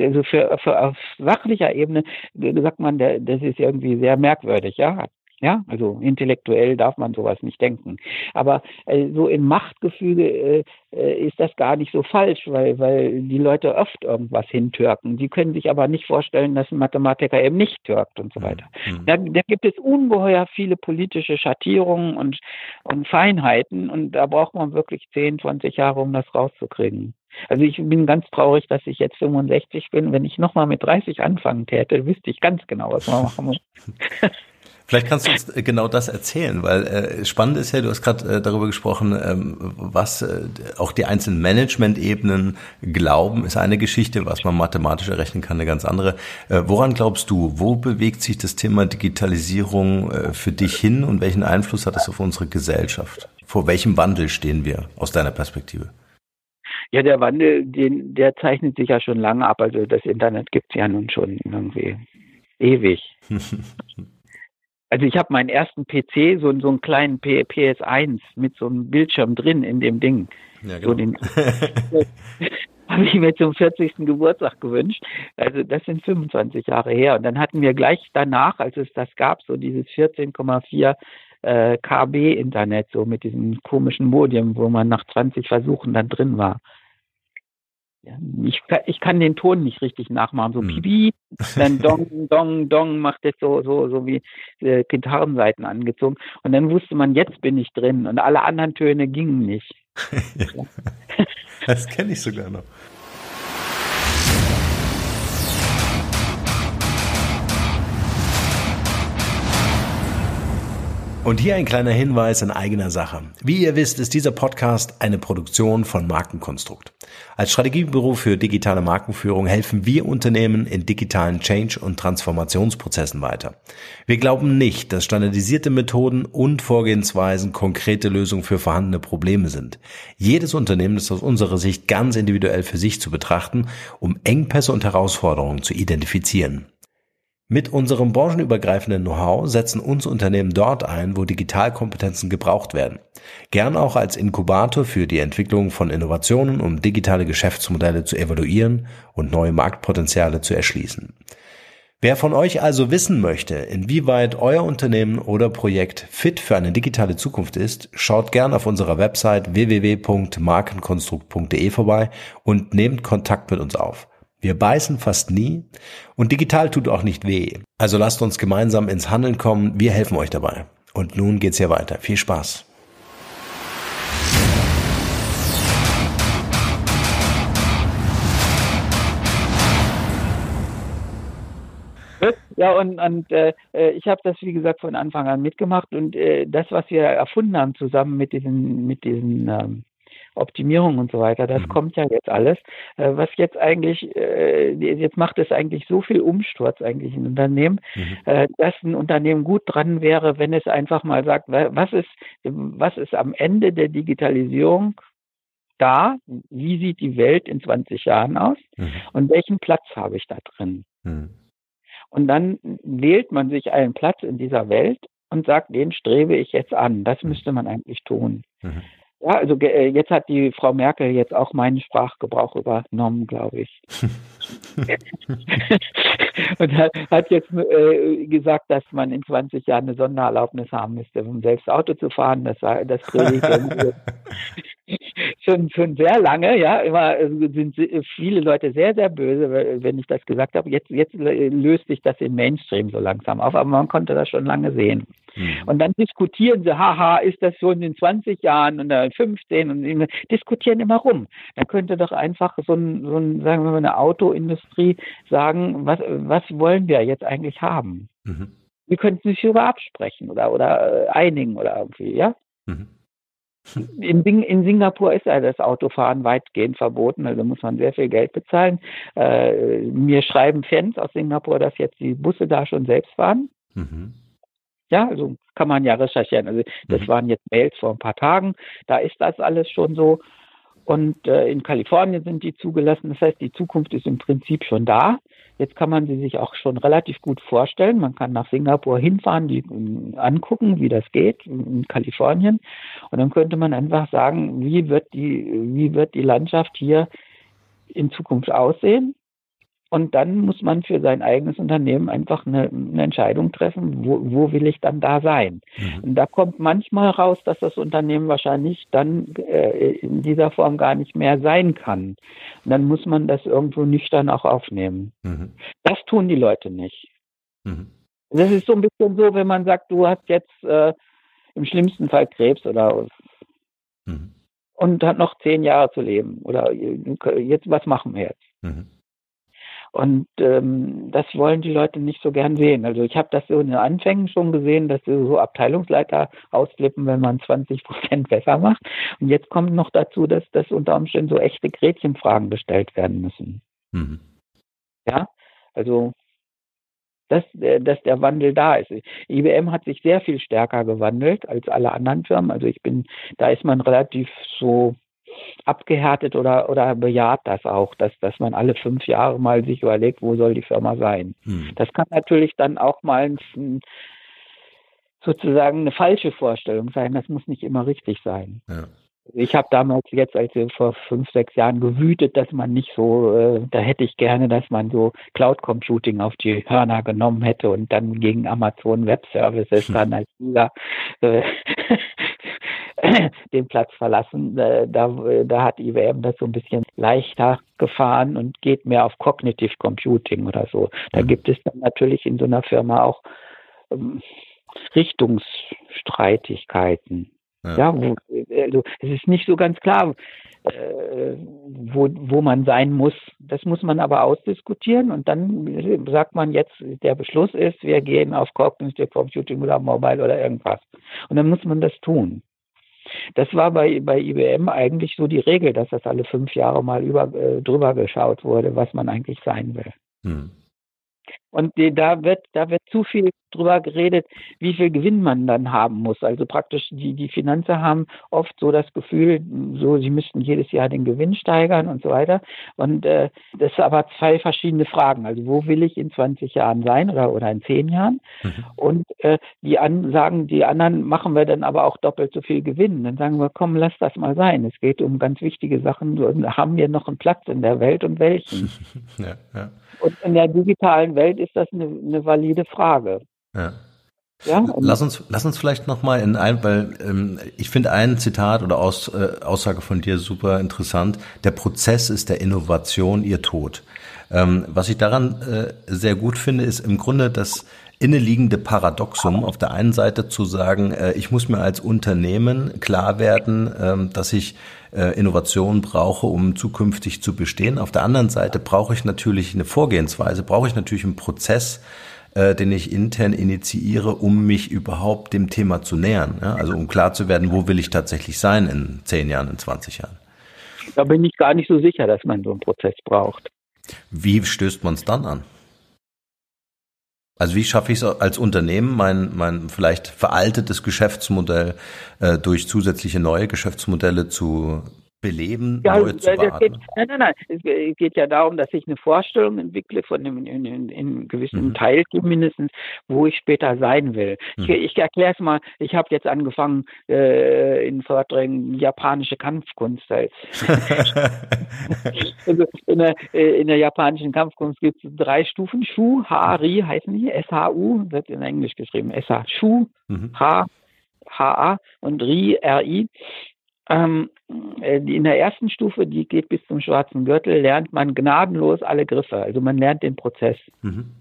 also für, für auf sachlicher Ebene sagt man, das ist irgendwie sehr merkwürdig, ja. Ja, also intellektuell darf man sowas nicht denken. Aber äh, so im Machtgefüge äh, äh, ist das gar nicht so falsch, weil, weil die Leute oft irgendwas hintürken. Die können sich aber nicht vorstellen, dass ein Mathematiker eben nicht türkt und so mhm. weiter. Mhm. Da, da gibt es ungeheuer viele politische Schattierungen und, und Feinheiten und da braucht man wirklich 10, 20 Jahre, um das rauszukriegen. Also ich bin ganz traurig, dass ich jetzt 65 bin. Wenn ich nochmal mit 30 anfangen täte, wüsste ich ganz genau, was man machen muss. Vielleicht kannst du uns äh, genau das erzählen, weil äh, spannend ist ja, du hast gerade äh, darüber gesprochen, ähm, was äh, auch die einzelnen Management-Ebenen glauben, ist eine Geschichte, was man mathematisch errechnen kann, eine ganz andere. Äh, woran glaubst du, wo bewegt sich das Thema Digitalisierung äh, für dich hin und welchen Einfluss hat das auf unsere Gesellschaft? Vor welchem Wandel stehen wir aus deiner Perspektive? Ja, der Wandel, den, der zeichnet sich ja schon lange ab. Also das Internet gibt es ja nun schon irgendwie ewig. Also ich habe meinen ersten PC, so, so einen kleinen PS1 mit so einem Bildschirm drin in dem Ding. Ja, genau. So den habe ich mir zum 40. Geburtstag gewünscht. Also das sind 25 Jahre her. Und dann hatten wir gleich danach, als es das gab, so dieses 14,4 äh, KB Internet, so mit diesem komischen Modem, wo man nach 20 Versuchen dann drin war. Ich, ich kann den Ton nicht richtig nachmachen. So hm. pipi, dann dong, dong, dong, macht jetzt so, so, so wie äh, Gitarrenseiten angezogen. Und dann wusste man, jetzt bin ich drin. Und alle anderen Töne gingen nicht. das kenne ich sogar noch. Und hier ein kleiner Hinweis in eigener Sache. Wie ihr wisst, ist dieser Podcast eine Produktion von Markenkonstrukt. Als Strategiebüro für digitale Markenführung helfen wir Unternehmen in digitalen Change- und Transformationsprozessen weiter. Wir glauben nicht, dass standardisierte Methoden und Vorgehensweisen konkrete Lösungen für vorhandene Probleme sind. Jedes Unternehmen ist aus unserer Sicht ganz individuell für sich zu betrachten, um Engpässe und Herausforderungen zu identifizieren. Mit unserem branchenübergreifenden Know-how setzen uns Unternehmen dort ein, wo Digitalkompetenzen gebraucht werden. Gern auch als Inkubator für die Entwicklung von Innovationen, um digitale Geschäftsmodelle zu evaluieren und neue Marktpotenziale zu erschließen. Wer von euch also wissen möchte, inwieweit euer Unternehmen oder Projekt fit für eine digitale Zukunft ist, schaut gern auf unserer Website www.markenkonstrukt.de vorbei und nehmt Kontakt mit uns auf. Wir beißen fast nie und digital tut auch nicht weh. Also lasst uns gemeinsam ins Handeln kommen. Wir helfen euch dabei. Und nun geht's hier weiter. Viel Spaß. Ja, und, und äh, äh, ich habe das, wie gesagt, von Anfang an mitgemacht und äh, das, was wir erfunden haben, zusammen mit diesen, mit diesen ähm, Optimierung und so weiter. Das mhm. kommt ja jetzt alles. Äh, was jetzt eigentlich, äh, jetzt macht es eigentlich so viel Umsturz eigentlich in Unternehmen, mhm. äh, dass ein Unternehmen gut dran wäre, wenn es einfach mal sagt, was ist, was ist am Ende der Digitalisierung da? Wie sieht die Welt in 20 Jahren aus? Mhm. Und welchen Platz habe ich da drin? Mhm. Und dann wählt man sich einen Platz in dieser Welt und sagt, den strebe ich jetzt an. Das mhm. müsste man eigentlich tun. Mhm. Ja, also äh, jetzt hat die Frau Merkel jetzt auch meinen Sprachgebrauch übernommen, glaube ich. und hat, jetzt äh, gesagt, dass man in 20 Jahren eine Sondererlaubnis haben müsste, um selbst Auto zu fahren. Das war das schon, schon sehr lange, ja, immer äh, sind viele Leute sehr, sehr böse, wenn ich das gesagt habe. Jetzt, jetzt löst sich das im Mainstream so langsam auf, aber man konnte das schon lange sehen. Mhm. Und dann diskutieren sie, haha, ist das schon in 20 Jahren und 15 und diskutieren immer rum. Da könnte doch einfach so ein, so ein sagen wir mal, eine Autoindustrie sagen, was, was wollen wir jetzt eigentlich haben? Mhm. Wir könnten sich darüber absprechen oder, oder äh, einigen oder irgendwie, ja? Mhm. In, in, Singapur ist ja das Autofahren weitgehend verboten, also muss man sehr viel Geld bezahlen. Äh, mir schreiben Fans aus Singapur, dass jetzt die Busse da schon selbst fahren. Mhm. Ja, also kann man ja recherchieren. Also das mhm. waren jetzt Mails vor ein paar Tagen. Da ist das alles schon so. Und äh, in Kalifornien sind die zugelassen. Das heißt, die Zukunft ist im Prinzip schon da. Jetzt kann man sie sich auch schon relativ gut vorstellen. Man kann nach Singapur hinfahren, die um, angucken, wie das geht in Kalifornien. Und dann könnte man einfach sagen, wie wird die, wie wird die Landschaft hier in Zukunft aussehen? Und dann muss man für sein eigenes Unternehmen einfach eine, eine Entscheidung treffen, wo, wo, will ich dann da sein. Mhm. Und da kommt manchmal raus, dass das Unternehmen wahrscheinlich dann äh, in dieser Form gar nicht mehr sein kann. Und dann muss man das irgendwo nüchtern auch aufnehmen. Mhm. Das tun die Leute nicht. Mhm. Das ist so ein bisschen so, wenn man sagt, du hast jetzt äh, im schlimmsten Fall Krebs oder mhm. und hat noch zehn Jahre zu leben. Oder jetzt, was machen wir jetzt? Mhm. Und ähm, das wollen die Leute nicht so gern sehen. Also ich habe das so in den Anfängen schon gesehen, dass so Abteilungsleiter ausflippen, wenn man 20 Prozent besser macht. Und jetzt kommt noch dazu, dass das unter Umständen so echte Gretchenfragen gestellt werden müssen. Mhm. Ja, also dass, äh, dass der Wandel da ist. IBM hat sich sehr viel stärker gewandelt als alle anderen Firmen. Also ich bin, da ist man relativ so abgehärtet oder, oder bejaht das auch, dass, dass man alle fünf Jahre mal sich überlegt, wo soll die Firma sein. Hm. Das kann natürlich dann auch mal ein, sozusagen eine falsche Vorstellung sein. Das muss nicht immer richtig sein. Ja. Ich habe damals jetzt, als wir vor fünf, sechs Jahren gewütet, dass man nicht so, äh, da hätte ich gerne, dass man so Cloud Computing auf die Hörner genommen hätte und dann gegen Amazon Web Services dann als User äh, den Platz verlassen. Äh, da, da hat IBM das so ein bisschen leichter gefahren und geht mehr auf Cognitive Computing oder so. Da mhm. gibt es dann natürlich in so einer Firma auch ähm, Richtungsstreitigkeiten. Ja, ja wo, also es ist nicht so ganz klar, äh, wo, wo man sein muss. Das muss man aber ausdiskutieren und dann sagt man jetzt, der Beschluss ist, wir gehen auf Cognitive Computing oder Mobile oder irgendwas. Und dann muss man das tun. Das war bei, bei IBM eigentlich so die Regel, dass das alle fünf Jahre mal über, äh, drüber geschaut wurde, was man eigentlich sein will. Hm. Und da wird, da wird zu viel drüber geredet, wie viel Gewinn man dann haben muss. Also praktisch die, die Finanzer haben oft so das Gefühl, so sie müssten jedes Jahr den Gewinn steigern und so weiter. Und äh, das sind aber zwei verschiedene Fragen. Also wo will ich in 20 Jahren sein oder, oder in 10 Jahren? Mhm. Und äh, die an, sagen, die anderen machen wir dann aber auch doppelt so viel Gewinn. Dann sagen wir, komm, lass das mal sein. Es geht um ganz wichtige Sachen. Haben wir noch einen Platz in der Welt und welchen? ja, ja. Und in der digitalen Welt ist das eine, eine valide Frage. Ja. Ja, lass uns, lass uns vielleicht nochmal in ein, weil ähm, ich finde ein Zitat oder Aus, äh, Aussage von dir super interessant. Der Prozess ist der Innovation ihr Tod. Ähm, was ich daran äh, sehr gut finde, ist im Grunde das inneliegende Paradoxum, auf der einen Seite zu sagen, äh, ich muss mir als Unternehmen klar werden, äh, dass ich äh, Innovation brauche, um zukünftig zu bestehen. Auf der anderen Seite brauche ich natürlich eine Vorgehensweise, brauche ich natürlich einen Prozess, äh, den ich intern initiiere, um mich überhaupt dem Thema zu nähern. Also um klar zu werden, wo will ich tatsächlich sein in zehn Jahren, in 20 Jahren. Da bin ich gar nicht so sicher, dass man so einen Prozess braucht. Wie stößt man es dann an? Also wie schaffe ich es als Unternehmen, mein, mein vielleicht veraltetes Geschäftsmodell äh, durch zusätzliche neue Geschäftsmodelle zu beleben, ja, neu zu beatmen? Geht, nein, nein, nein. Es geht ja darum, dass ich eine Vorstellung entwickle von einem in, in, gewissen mhm. Teil mindestens, wo ich später sein will. Mhm. Ich, ich erkläre es mal. Ich habe jetzt angefangen äh, in Vorträgen japanische Kampfkunst. also in, der, äh, in der japanischen Kampfkunst gibt es drei Stufen. Shu, Hari heißen die. S-H-U wird in Englisch geschrieben. S-H. Shu, mhm. H, H-A und Ri, R-I. Ähm, äh, in der ersten Stufe, die geht bis zum schwarzen Gürtel, lernt man gnadenlos alle Griffe. Also man lernt den Prozess. Mhm.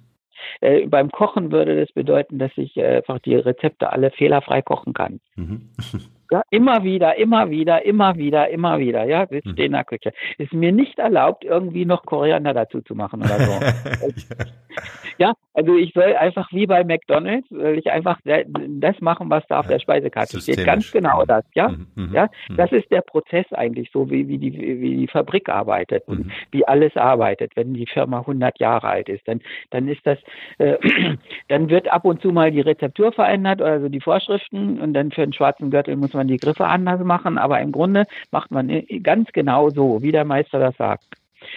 Äh, beim Kochen würde das bedeuten, dass ich äh, einfach die Rezepte alle fehlerfrei kochen kann. Mhm. Ja, immer wieder, immer wieder, immer wieder, immer wieder. Ja, sitzt mhm. in der Küche. Ist mir nicht erlaubt, irgendwie noch Koriander dazu zu machen oder so. ja, also ich soll einfach wie bei McDonalds, soll ich einfach das machen, was da auf der Speisekarte steht. Ganz genau das, ja. Mhm. mhm. Ja, mhm. das ist der Prozess eigentlich so, wie, wie, die, wie die Fabrik arbeitet und mhm. wie alles arbeitet. Wenn die Firma 100 Jahre alt ist, dann, dann ist das, äh, dann wird ab und zu mal die Rezeptur verändert, also die Vorschriften und dann für einen schwarzen Gürtel muss man man die Griffe anders machen, aber im Grunde macht man ganz genau so, wie der Meister das sagt.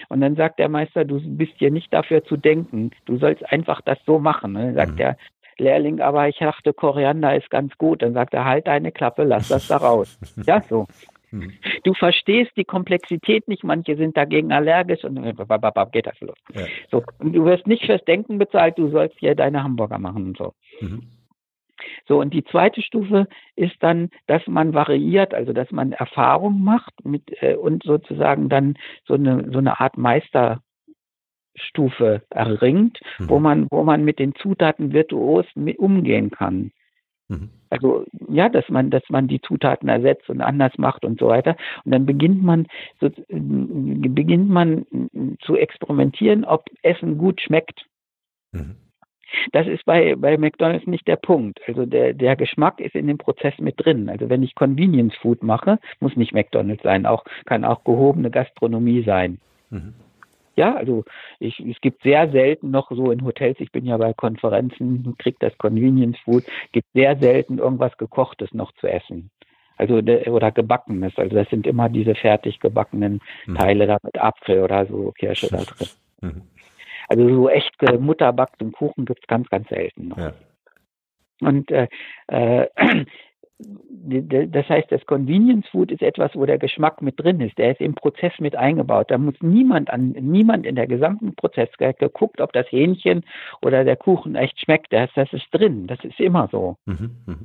Und dann sagt der Meister, du bist hier nicht dafür zu denken, du sollst einfach das so machen. Dann sagt mhm. der Lehrling, aber ich dachte, Koriander ist ganz gut. Dann sagt er, halt deine Klappe, lass das da raus. ja, so. Mhm. Du verstehst die Komplexität nicht, manche sind dagegen allergisch und geht das los. Ja. So, und du wirst nicht fürs Denken bezahlt, du sollst hier deine Hamburger machen und so. Mhm. So, und die zweite Stufe ist dann, dass man variiert, also dass man Erfahrung macht mit äh, und sozusagen dann so eine, so eine Art Meisterstufe erringt, mhm. wo man, wo man mit den Zutaten virtuos umgehen kann. Mhm. Also ja, dass man, dass man die Zutaten ersetzt und anders macht und so weiter. Und dann beginnt man so, beginnt man zu experimentieren, ob Essen gut schmeckt. Mhm. Das ist bei, bei McDonalds nicht der Punkt. Also der, der Geschmack ist in dem Prozess mit drin. Also wenn ich Convenience Food mache, muss nicht McDonalds sein, auch, kann auch gehobene Gastronomie sein. Mhm. Ja, also ich, es gibt sehr selten noch so in Hotels, ich bin ja bei Konferenzen, kriegt das Convenience Food, gibt sehr selten irgendwas gekochtes noch zu essen. Also oder gebackenes. Also das sind immer diese fertig gebackenen mhm. Teile da mit Apfel oder so Kirsche da drin. Mhm. Also so echt Mutterbackt und Kuchen gibt es ganz, ganz selten noch. Ja. Und äh, äh, das heißt, das Convenience Food ist etwas, wo der Geschmack mit drin ist. Der ist im Prozess mit eingebaut. Da muss niemand an, niemand in der gesamten Prozess geguckt, ob das Hähnchen oder der Kuchen echt schmeckt. Das, das ist drin. Das ist immer so. Mhm, mh.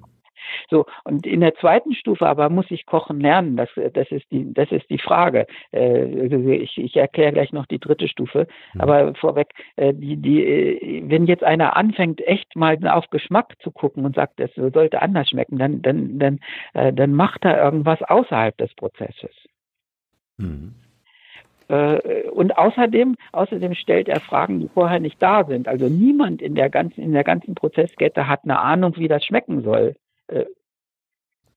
So, und in der zweiten Stufe aber muss ich kochen lernen. Das, das, ist, die, das ist die Frage. Äh, also ich, ich erkläre gleich noch die dritte Stufe. Mhm. Aber vorweg, äh, die, die, äh, wenn jetzt einer anfängt, echt mal auf Geschmack zu gucken und sagt, das sollte anders schmecken, dann, dann, dann, äh, dann macht er irgendwas außerhalb des Prozesses. Mhm. Äh, und außerdem, außerdem stellt er Fragen, die vorher nicht da sind. Also niemand in der ganzen, in der ganzen Prozesskette hat eine Ahnung, wie das schmecken soll. Äh,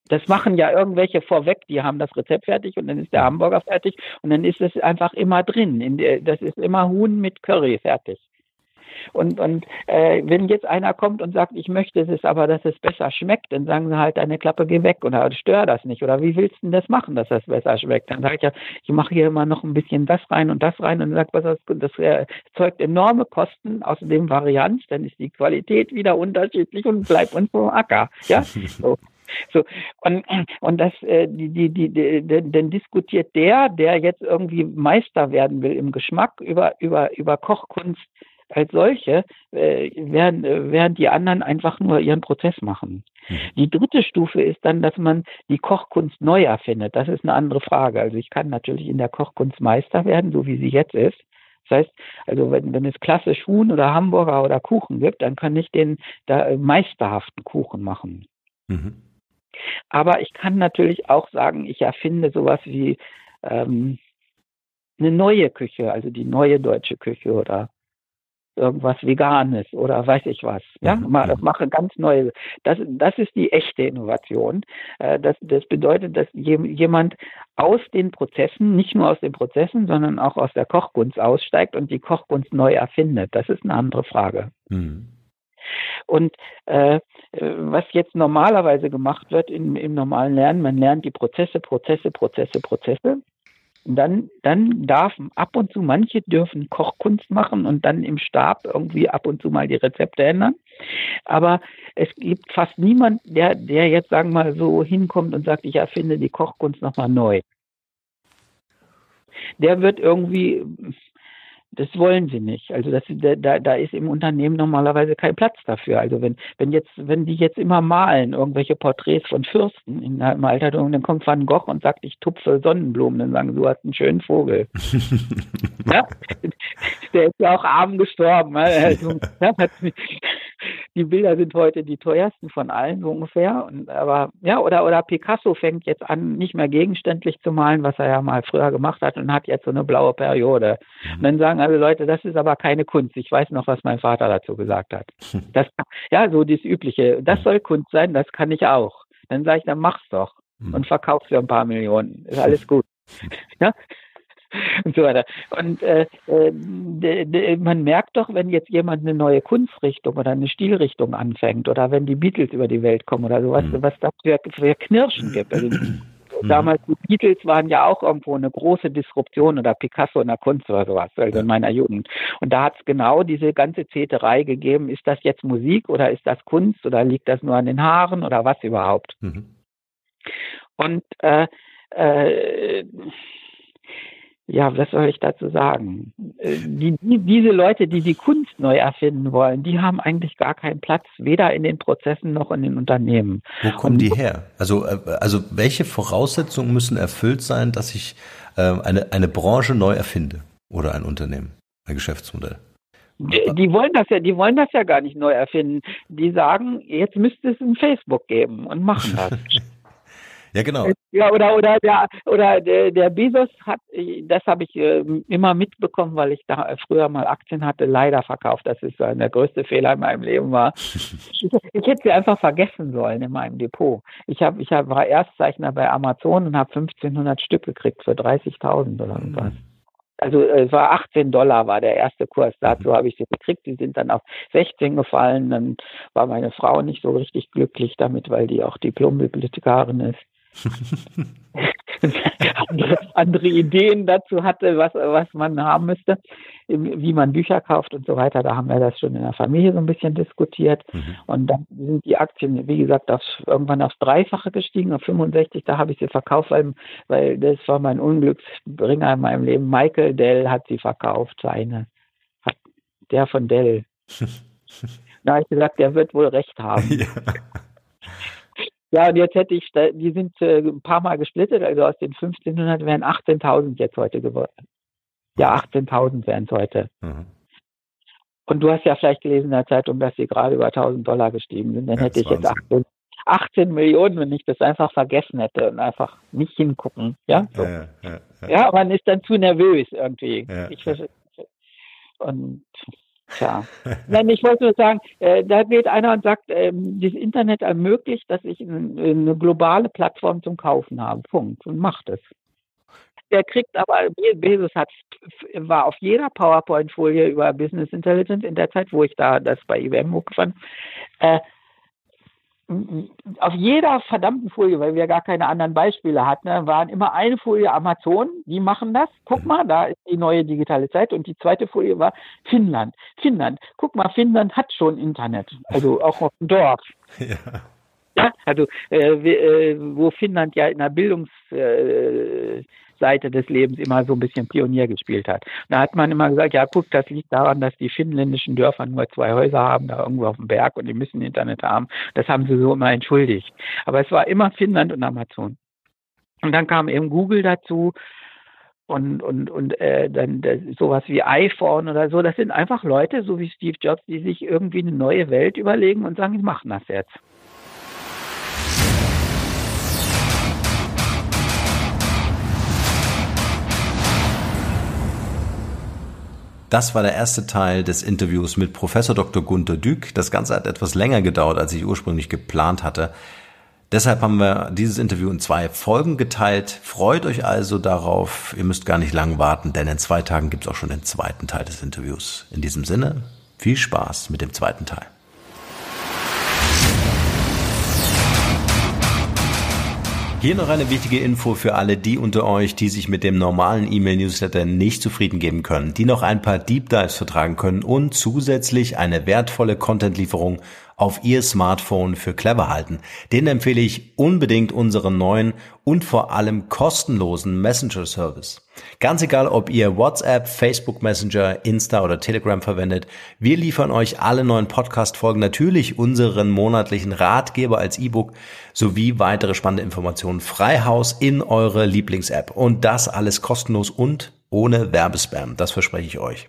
das machen ja irgendwelche vorweg, die haben das Rezept fertig und dann ist der Hamburger fertig und dann ist es einfach immer drin. das ist immer Huhn mit Curry fertig. Und, und äh, wenn jetzt einer kommt und sagt, ich möchte es aber, dass es besser schmeckt, dann sagen sie halt, deine Klappe, geh weg oder stör das nicht. Oder wie willst du denn das machen, dass das besser schmeckt? Dann sage ich ja, ich mache hier immer noch ein bisschen das rein und das rein und sagt, was das, das äh, erzeugt enorme Kosten, außerdem Varianz, dann ist die Qualität wieder unterschiedlich und bleibt uns vom Acker. Ja, so. So, und, und das, äh, die, die, die, die, dann diskutiert der, der jetzt irgendwie Meister werden will im Geschmack über, über, über Kochkunst als solche, äh, während, äh, während die anderen einfach nur ihren Prozess machen. Mhm. Die dritte Stufe ist dann, dass man die Kochkunst neu erfindet. Das ist eine andere Frage. Also ich kann natürlich in der Kochkunst Meister werden, so wie sie jetzt ist. Das heißt, also wenn, wenn es klassisch Huhn oder Hamburger oder Kuchen gibt, dann kann ich den da äh, meisterhaften Kuchen machen. Mhm. Aber ich kann natürlich auch sagen, ich erfinde sowas wie ähm, eine neue Küche, also die neue deutsche Küche oder irgendwas Veganes oder weiß ich was. Ja, mhm. mache ganz neue. Das, das ist die echte Innovation. Äh, das, das bedeutet, dass jemand aus den Prozessen, nicht nur aus den Prozessen, sondern auch aus der Kochkunst aussteigt und die Kochkunst neu erfindet. Das ist eine andere Frage. Mhm. Und äh, was jetzt normalerweise gemacht wird im, im normalen Lernen, man lernt die Prozesse, Prozesse, Prozesse, Prozesse dann, dann darf ab und zu, manche dürfen Kochkunst machen und dann im Stab irgendwie ab und zu mal die Rezepte ändern. Aber es gibt fast niemand, der, der jetzt, sagen wir mal, so hinkommt und sagt, ich erfinde die Kochkunst nochmal neu. Der wird irgendwie das wollen sie nicht. Also das, da, da ist im Unternehmen normalerweise kein Platz dafür. Also wenn, wenn jetzt, wenn die jetzt immer malen, irgendwelche Porträts von Fürsten in einem Altertum, dann kommt Van Gogh und sagt, ich tupfe Sonnenblumen, dann sagen, du hast einen schönen Vogel. ja? Der ist ja auch arm gestorben. Also, ja, die Bilder sind heute die teuersten von allen, so ungefähr. Und, aber ja, oder, oder Picasso fängt jetzt an, nicht mehr gegenständlich zu malen, was er ja mal früher gemacht hat und hat jetzt so eine blaue Periode. Mhm. Und dann sagen alle Leute, das ist aber keine Kunst. Ich weiß noch, was mein Vater dazu gesagt hat. Das, ja, so das Übliche. Das soll Kunst sein, das kann ich auch. Dann sage ich, dann mach's doch mhm. und verkauf's für ein paar Millionen. Ist alles gut. Ja? und so weiter. Und äh, äh, man merkt doch, wenn jetzt jemand eine neue Kunstrichtung oder eine Stilrichtung anfängt oder wenn die Beatles über die Welt kommen oder sowas, mhm. was das für, für Knirschen gibt. Also, mhm. Damals die Beatles waren ja auch irgendwo eine große Disruption oder Picasso in der Kunst oder sowas, also in meiner Jugend. Und da hat es genau diese ganze Zeterei gegeben, ist das jetzt Musik oder ist das Kunst oder liegt das nur an den Haaren oder was überhaupt? Mhm. Und äh, äh, ja, was soll ich dazu sagen? Äh, die, die, diese Leute, die die Kunst neu erfinden wollen, die haben eigentlich gar keinen Platz, weder in den Prozessen noch in den Unternehmen. Wo kommen die her? Also, äh, also welche Voraussetzungen müssen erfüllt sein, dass ich äh, eine, eine Branche neu erfinde oder ein Unternehmen, ein Geschäftsmodell? Die, die, wollen das ja, die wollen das ja gar nicht neu erfinden. Die sagen, jetzt müsste es ein Facebook geben und machen das. Ja, genau. Ja, oder, oder, der, oder der, der Bezos hat, das habe ich äh, immer mitbekommen, weil ich da früher mal Aktien hatte, leider verkauft. Das ist äh, der größte Fehler in meinem Leben war. ich, ich hätte sie einfach vergessen sollen in meinem Depot. Ich habe, ich hab, war Erstzeichner bei Amazon und habe 1500 Stück gekriegt für 30.000 oder was. Also es war 18 Dollar war der erste Kurs. Dazu habe ich sie gekriegt. Die sind dann auf 16 gefallen. Dann war meine Frau nicht so richtig glücklich damit, weil die auch Diplombibliothekarin ist andere, Ideen dazu hatte, was, was man haben müsste, wie man Bücher kauft und so weiter. Da haben wir das schon in der Familie so ein bisschen diskutiert. Mhm. Und dann sind die Aktien, wie gesagt, auf, irgendwann aufs Dreifache gestiegen, auf 65. Da habe ich sie verkauft, weil, weil das war mein Unglücksbringer in meinem Leben. Michael Dell hat sie verkauft, seine. Hat der von Dell. da habe ich gesagt, der wird wohl recht haben. Ja. Ja, und jetzt hätte ich, die sind äh, ein paar Mal gesplittet, also aus den 1500 wären 18.000 jetzt heute geworden. Ja, 18.000 wären es heute. Mhm. Und du hast ja vielleicht gelesen in der Zeitung, dass sie gerade über 1000 Dollar gestiegen sind. Dann ja, hätte ich jetzt 18, 18, Millionen, wenn ich das einfach vergessen hätte und einfach nicht hingucken. Ja, so. ja, ja, ja, ja. man ist dann zu nervös irgendwie. Ich, und Tja. Nein, ich wollte nur sagen, äh, da geht einer und sagt, ähm, das Internet ermöglicht, dass ich eine, globale Plattform zum Kaufen habe. Punkt. Und macht es. Der kriegt aber, Bezos hat, war auf jeder PowerPoint-Folie über Business Intelligence in der Zeit, wo ich da das bei IBM hochgefand, äh, auf jeder verdammten Folie, weil wir gar keine anderen Beispiele hatten, waren immer eine Folie Amazon, die machen das. Guck mhm. mal, da ist die neue digitale Zeit. Und die zweite Folie war Finnland. Finnland. Guck mal, Finnland hat schon Internet. Also auch auf dem Dorf. Ja. Ja, also äh, äh wo Finnland ja in der Bildungs äh, Seite des Lebens immer so ein bisschen Pionier gespielt hat. Da hat man immer gesagt, ja guck, das liegt daran, dass die finnländischen Dörfer nur zwei Häuser haben, da irgendwo auf dem Berg und die müssen Internet haben. Das haben sie so immer entschuldigt. Aber es war immer Finnland und Amazon. Und dann kam eben Google dazu und und und äh, dann das, sowas wie iPhone oder so. Das sind einfach Leute, so wie Steve Jobs, die sich irgendwie eine neue Welt überlegen und sagen, wir machen das jetzt. Das war der erste Teil des Interviews mit Professor Dr. Gunter Dück. Das Ganze hat etwas länger gedauert, als ich ursprünglich geplant hatte. Deshalb haben wir dieses Interview in zwei Folgen geteilt. Freut euch also darauf. Ihr müsst gar nicht lang warten, denn in zwei Tagen gibt es auch schon den zweiten Teil des Interviews. In diesem Sinne, viel Spaß mit dem zweiten Teil. Hier noch eine wichtige Info für alle die unter euch, die sich mit dem normalen E-Mail-Newsletter nicht zufrieden geben können, die noch ein paar Deep Dives vertragen können und zusätzlich eine wertvolle Content-Lieferung auf Ihr Smartphone für clever halten. Den empfehle ich unbedingt unseren neuen und vor allem kostenlosen Messenger-Service. Ganz egal, ob ihr WhatsApp, Facebook Messenger, Insta oder Telegram verwendet, wir liefern euch alle neuen Podcast-Folgen, natürlich unseren monatlichen Ratgeber als E-Book sowie weitere spannende Informationen frei Haus in eure Lieblings-App. Und das alles kostenlos und ohne Werbespam. Das verspreche ich euch.